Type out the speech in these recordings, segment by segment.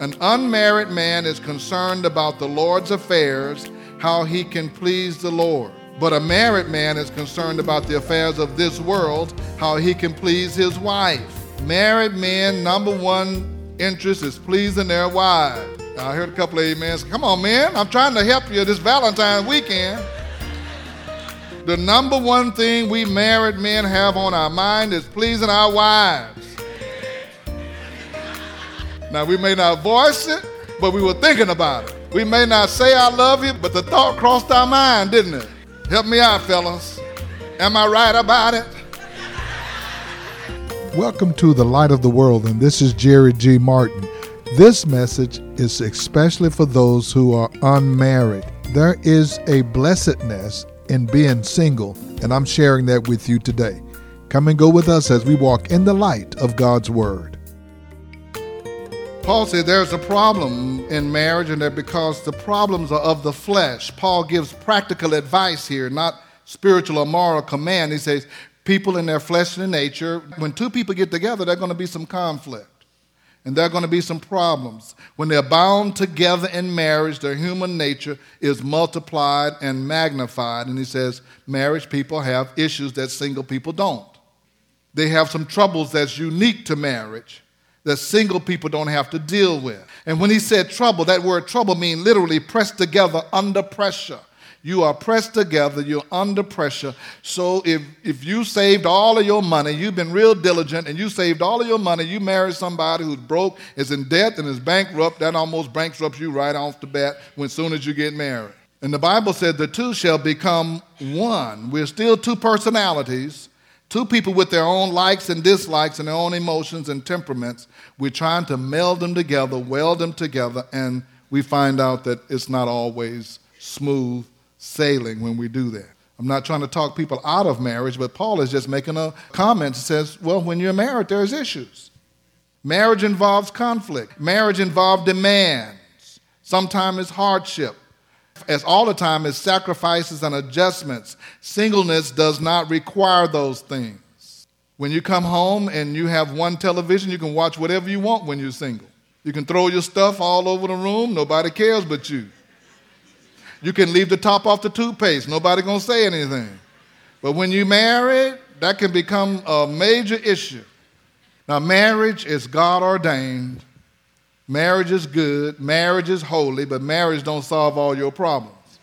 An unmarried man is concerned about the Lord's affairs, how he can please the Lord. But a married man is concerned about the affairs of this world, how he can please his wife. Married men, number one interest is pleasing their wives. I heard a couple of amens. Come on, man. I'm trying to help you this Valentine's weekend. The number one thing we married men have on our mind is pleasing our wives. Now, we may not voice it, but we were thinking about it. We may not say I love you, but the thought crossed our mind, didn't it? Help me out, fellas. Am I right about it? Welcome to the Light of the World, and this is Jerry G. Martin. This message is especially for those who are unmarried. There is a blessedness in being single, and I'm sharing that with you today. Come and go with us as we walk in the light of God's Word. Paul said there's a problem in marriage, and that because the problems are of the flesh. Paul gives practical advice here, not spiritual or moral command. He says, people in their fleshly nature, when two people get together, there's going to be some conflict and there are going to be some problems. When they're bound together in marriage, their human nature is multiplied and magnified. And he says, marriage people have issues that single people don't. They have some troubles that's unique to marriage that single people don't have to deal with. And when he said trouble, that word trouble means literally pressed together under pressure. You are pressed together, you're under pressure. So if, if you saved all of your money, you've been real diligent, and you saved all of your money, you married somebody who's broke, is in debt, and is bankrupt, that almost bankrupts you right off the bat when soon as you get married. And the Bible said the two shall become one. We're still two personalities, two people with their own likes and dislikes and their own emotions and temperaments. We're trying to meld them together, weld them together, and we find out that it's not always smooth sailing when we do that. I'm not trying to talk people out of marriage, but Paul is just making a comment that says, well, when you're married, there's issues. Marriage involves conflict, marriage involves demands, sometimes it's hardship. As all the time, is sacrifices and adjustments. Singleness does not require those things. When you come home and you have one television, you can watch whatever you want when you're single. You can throw your stuff all over the room, nobody cares but you. You can leave the top off the toothpaste. Nobody gonna say anything. But when you marry, that can become a major issue. Now, marriage is God ordained. Marriage is good. Marriage is holy, but marriage don't solve all your problems.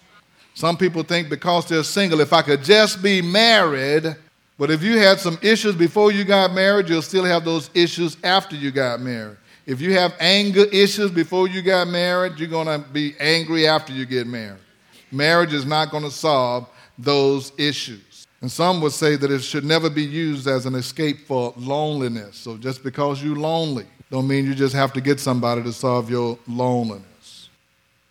Some people think because they're single, if I could just be married, but if you had some issues before you got married, you'll still have those issues after you got married. If you have anger issues before you got married, you're going to be angry after you get married. Marriage is not going to solve those issues. And some would say that it should never be used as an escape for loneliness. So just because you're lonely, don't mean you just have to get somebody to solve your loneliness.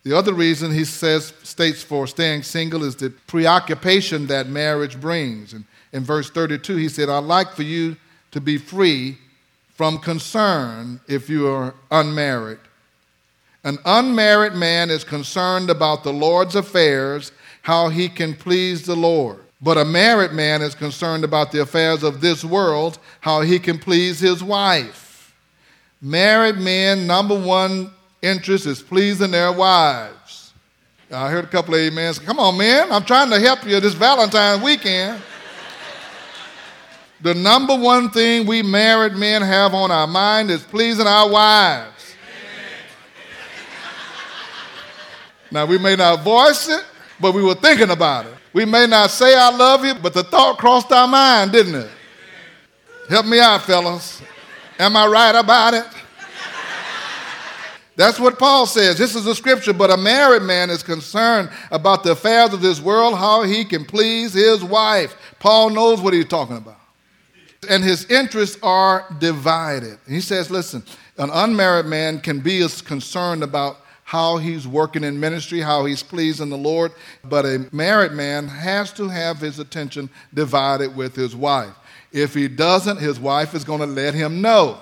The other reason he says states for staying single is the preoccupation that marriage brings. And in verse 32, he said, I'd like for you to be free from concern if you are unmarried an unmarried man is concerned about the Lord's affairs, how he can please the Lord. But a married man is concerned about the affairs of this world, how he can please his wife. Married men, number one interest is pleasing their wives. I heard a couple of amens. Come on, man, I'm trying to help you this Valentine's weekend. the number one thing we married men have on our mind is pleasing our wives. Now, we may not voice it, but we were thinking about it. We may not say I love you, but the thought crossed our mind, didn't it? Help me out, fellas. Am I right about it? That's what Paul says. This is a scripture, but a married man is concerned about the affairs of this world, how he can please his wife. Paul knows what he's talking about. And his interests are divided. He says, listen, an unmarried man can be as concerned about how he's working in ministry, how he's pleasing the Lord. But a married man has to have his attention divided with his wife. If he doesn't, his wife is going to let him know.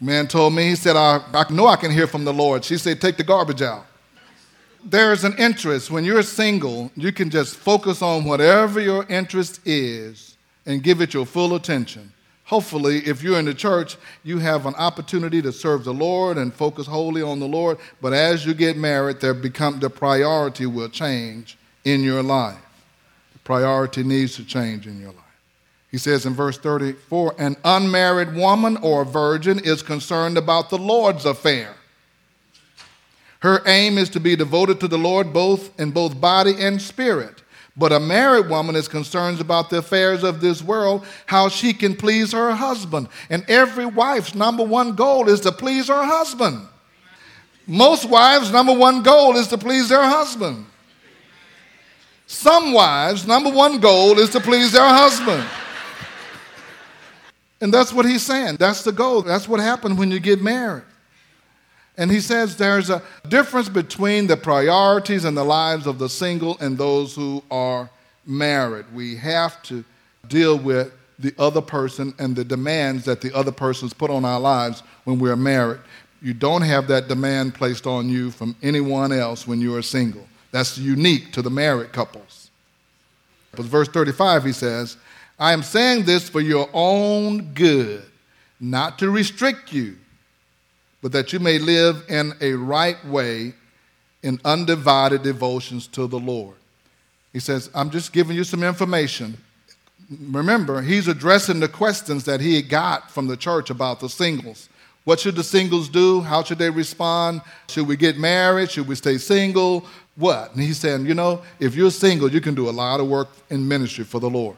Man told me, he said, I, I know I can hear from the Lord. She said, Take the garbage out. There is an interest. When you're single, you can just focus on whatever your interest is and give it your full attention. Hopefully, if you're in the church, you have an opportunity to serve the Lord and focus wholly on the Lord. But as you get married, there become the priority will change in your life. The priority needs to change in your life. He says in verse 34 An unmarried woman or virgin is concerned about the Lord's affair. Her aim is to be devoted to the Lord both in both body and spirit. But a married woman is concerned about the affairs of this world, how she can please her husband. And every wife's number one goal is to please her husband. Most wives' number one goal is to please their husband. Some wives' number one goal is to please their husband. And that's what he's saying. That's the goal. That's what happens when you get married. And he says there's a difference between the priorities and the lives of the single and those who are married. We have to deal with the other person and the demands that the other person's put on our lives when we're married. You don't have that demand placed on you from anyone else when you are single. That's unique to the married couples. But verse 35, he says, I am saying this for your own good, not to restrict you but that you may live in a right way in undivided devotions to the Lord. He says, I'm just giving you some information. Remember, he's addressing the questions that he got from the church about the singles. What should the singles do? How should they respond? Should we get married? Should we stay single? What? And he's saying, you know, if you're single, you can do a lot of work in ministry for the Lord.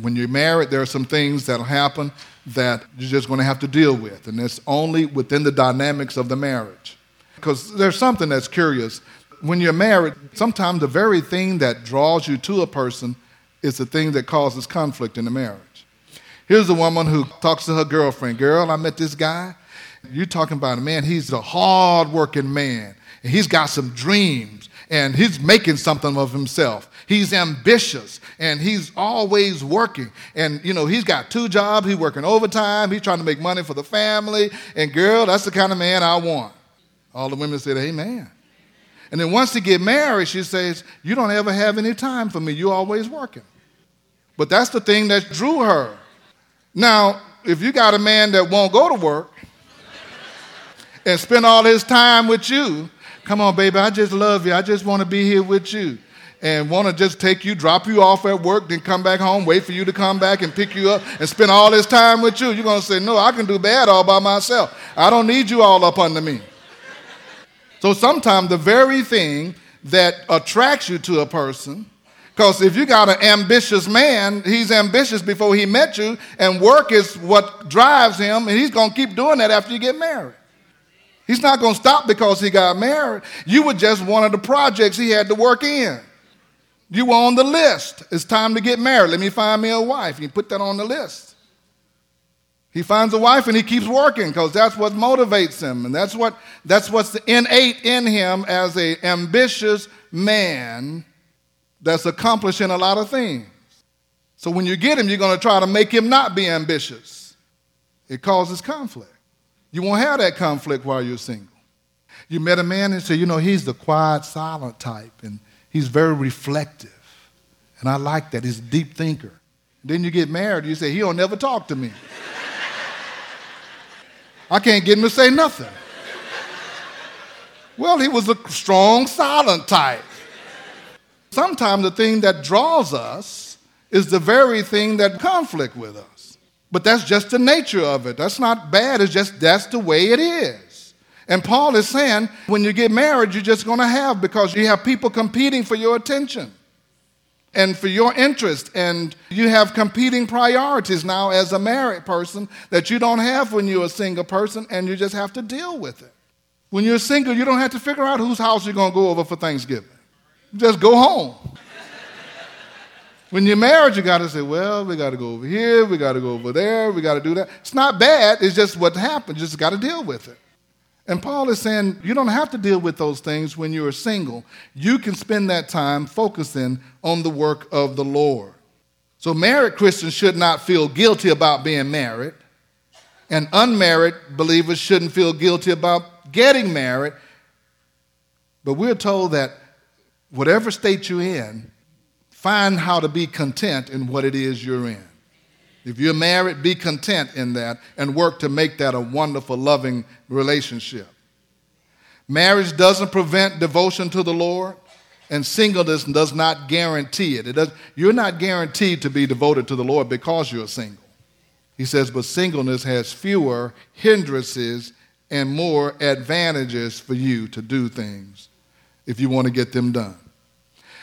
When you're married, there are some things that'll happen that you're just going to have to deal with, and it's only within the dynamics of the marriage. Because there's something that's curious. When you're married, sometimes the very thing that draws you to a person is the thing that causes conflict in the marriage. Here's a woman who talks to her girlfriend Girl, I met this guy. You're talking about a man, he's a hard-working man. And he's got some dreams, and he's making something of himself. He's ambitious and he's always working. And, you know, he's got two jobs. He's working overtime. He's trying to make money for the family. And, girl, that's the kind of man I want. All the women said, Amen. And then once they get married, she says, You don't ever have any time for me. You're always working. But that's the thing that drew her. Now, if you got a man that won't go to work and spend all his time with you, come on, baby, I just love you. I just want to be here with you and want to just take you, drop you off at work, then come back home, wait for you to come back and pick you up and spend all this time with you, you're going to say, No, I can do bad all by myself. I don't need you all up under me. So sometimes the very thing that attracts you to a person, because if you got an ambitious man, he's ambitious before he met you, and work is what drives him, and he's going to keep doing that after you get married. He's not going to stop because he got married. You were just one of the projects he had to work in. You were on the list. It's time to get married. Let me find me a wife. You put that on the list. He finds a wife and he keeps working because that's what motivates him. And that's what that's what's innate in him as a ambitious man that's accomplishing a lot of things. So when you get him, you're going to try to make him not be ambitious. It causes conflict. You won't have that conflict while you're single. You met a man and said, you know, he's the quiet, silent type. And He's very reflective. And I like that. He's a deep thinker. Then you get married, you say, He'll never talk to me. I can't get him to say nothing. Well, he was a strong, silent type. Sometimes the thing that draws us is the very thing that conflict with us. But that's just the nature of it. That's not bad. It's just that's the way it is. And Paul is saying when you get married, you're just going to have because you have people competing for your attention and for your interest. And you have competing priorities now as a married person that you don't have when you're a single person, and you just have to deal with it. When you're single, you don't have to figure out whose house you're going to go over for Thanksgiving. Just go home. When you're married, you got to say, well, we got to go over here, we got to go over there, we got to do that. It's not bad, it's just what happened. You just got to deal with it. And Paul is saying you don't have to deal with those things when you're single. You can spend that time focusing on the work of the Lord. So, married Christians should not feel guilty about being married, and unmarried believers shouldn't feel guilty about getting married. But we're told that whatever state you're in, find how to be content in what it is you're in. If you're married, be content in that and work to make that a wonderful, loving relationship. Marriage doesn't prevent devotion to the Lord, and singleness does not guarantee it. it does, you're not guaranteed to be devoted to the Lord because you're single. He says, but singleness has fewer hindrances and more advantages for you to do things if you want to get them done.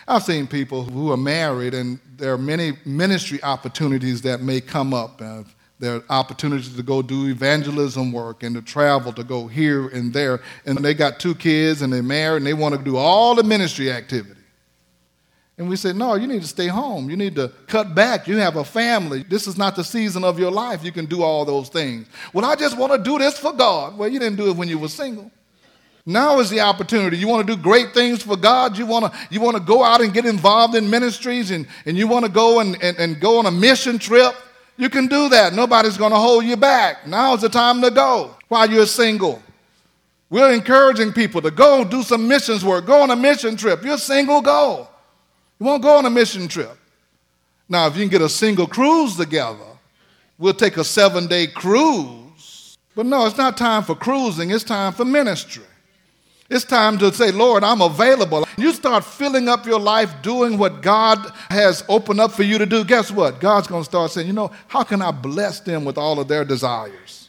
I've seen people who are married, and there are many ministry opportunities that may come up. Uh, there are opportunities to go do evangelism work and to travel to go here and there. And they got two kids and they're married and they want to do all the ministry activity. And we said, No, you need to stay home. You need to cut back. You have a family. This is not the season of your life. You can do all those things. Well, I just want to do this for God. Well, you didn't do it when you were single. Now is the opportunity. You want to do great things for God. You want to, you want to go out and get involved in ministries and, and you want to go and, and, and go on a mission trip. You can do that. Nobody's going to hold you back. Now is the time to go while you're single. We're encouraging people to go do some missions work. Go on a mission trip. You're single, go. You won't go on a mission trip. Now, if you can get a single cruise together, we'll take a seven day cruise. But no, it's not time for cruising, it's time for ministry. It's time to say, Lord, I'm available. You start filling up your life doing what God has opened up for you to do. Guess what? God's going to start saying, you know, how can I bless them with all of their desires?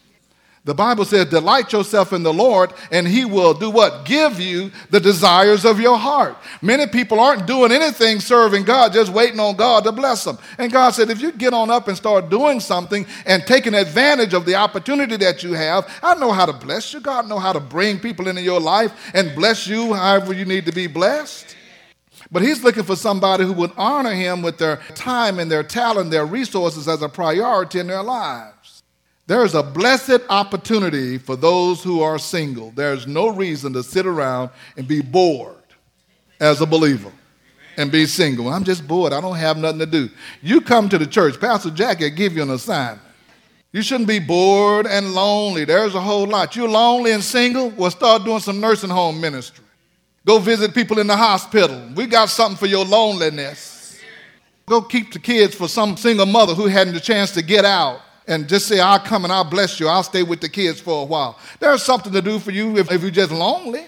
The Bible says, Delight yourself in the Lord, and He will do what? Give you the desires of your heart. Many people aren't doing anything serving God, just waiting on God to bless them. And God said, If you get on up and start doing something and taking advantage of the opportunity that you have, I know how to bless you. God know how to bring people into your life and bless you however you need to be blessed. But he's looking for somebody who would honor him with their time and their talent, their resources as a priority in their lives. There is a blessed opportunity for those who are single. There's no reason to sit around and be bored as a believer and be single. I'm just bored. I don't have nothing to do. You come to the church, Pastor Jackie give you an assignment. You shouldn't be bored and lonely. There's a whole lot. You're lonely and single? Well, start doing some nursing home ministry. Go visit people in the hospital. We got something for your loneliness. Go keep the kids for some single mother who hadn't the chance to get out and just say, I'll come and I'll bless you. I'll stay with the kids for a while. There's something to do for you if, if you're just lonely.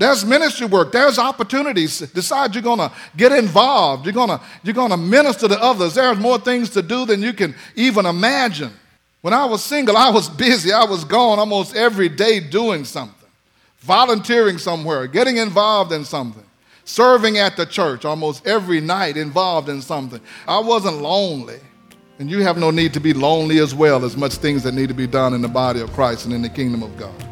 There's ministry work. There's opportunities. Decide you're to get involved. You're to you're to minister to others. There's more things to do than you can even imagine. When I was single, I was busy. I was gone almost every day doing something, volunteering somewhere, getting involved in something, serving at the church almost every night, involved in something. I wasn't lonely. And you have no need to be lonely as well, as much things that need to be done in the body of Christ and in the kingdom of God.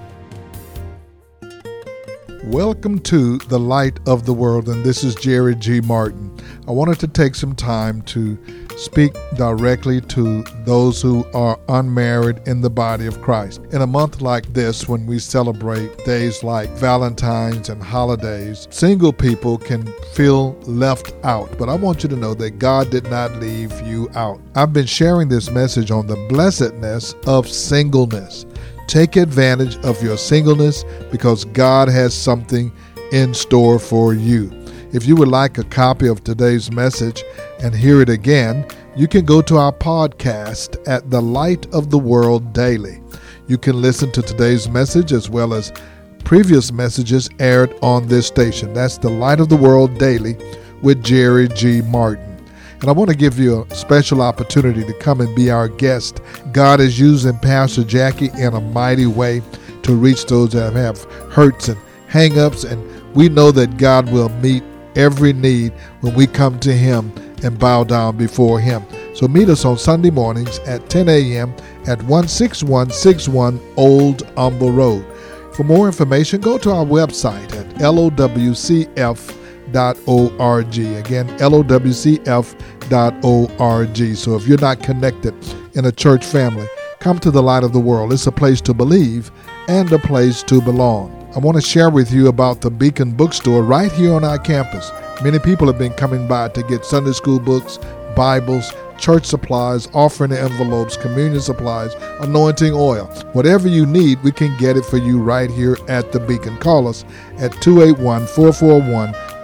Welcome to the light of the world, and this is Jerry G. Martin. I wanted to take some time to speak directly to those who are unmarried in the body of Christ. In a month like this, when we celebrate days like Valentine's and holidays, single people can feel left out. But I want you to know that God did not leave you out. I've been sharing this message on the blessedness of singleness. Take advantage of your singleness because God has something in store for you. If you would like a copy of today's message and hear it again, you can go to our podcast at The Light of the World Daily. You can listen to today's message as well as previous messages aired on this station. That's The Light of the World Daily with Jerry G. Martin. And I want to give you a special opportunity to come and be our guest. God is using Pastor Jackie in a mighty way to reach those that have hurts and hang-ups and we know that God will meet every need when we come to Him and bow down before Him. So meet us on Sunday mornings at 10 a.m. at 16161 Old Humble Road. For more information, go to our website at lowcf.org. Again, lowcf.org. So if you're not connected in a church family, come to the light of the world. It's a place to believe and a place to belong. I want to share with you about the Beacon Bookstore right here on our campus. Many people have been coming by to get Sunday school books, Bibles, church supplies, offering envelopes, communion supplies, anointing oil. Whatever you need, we can get it for you right here at the Beacon. Call us at 281 441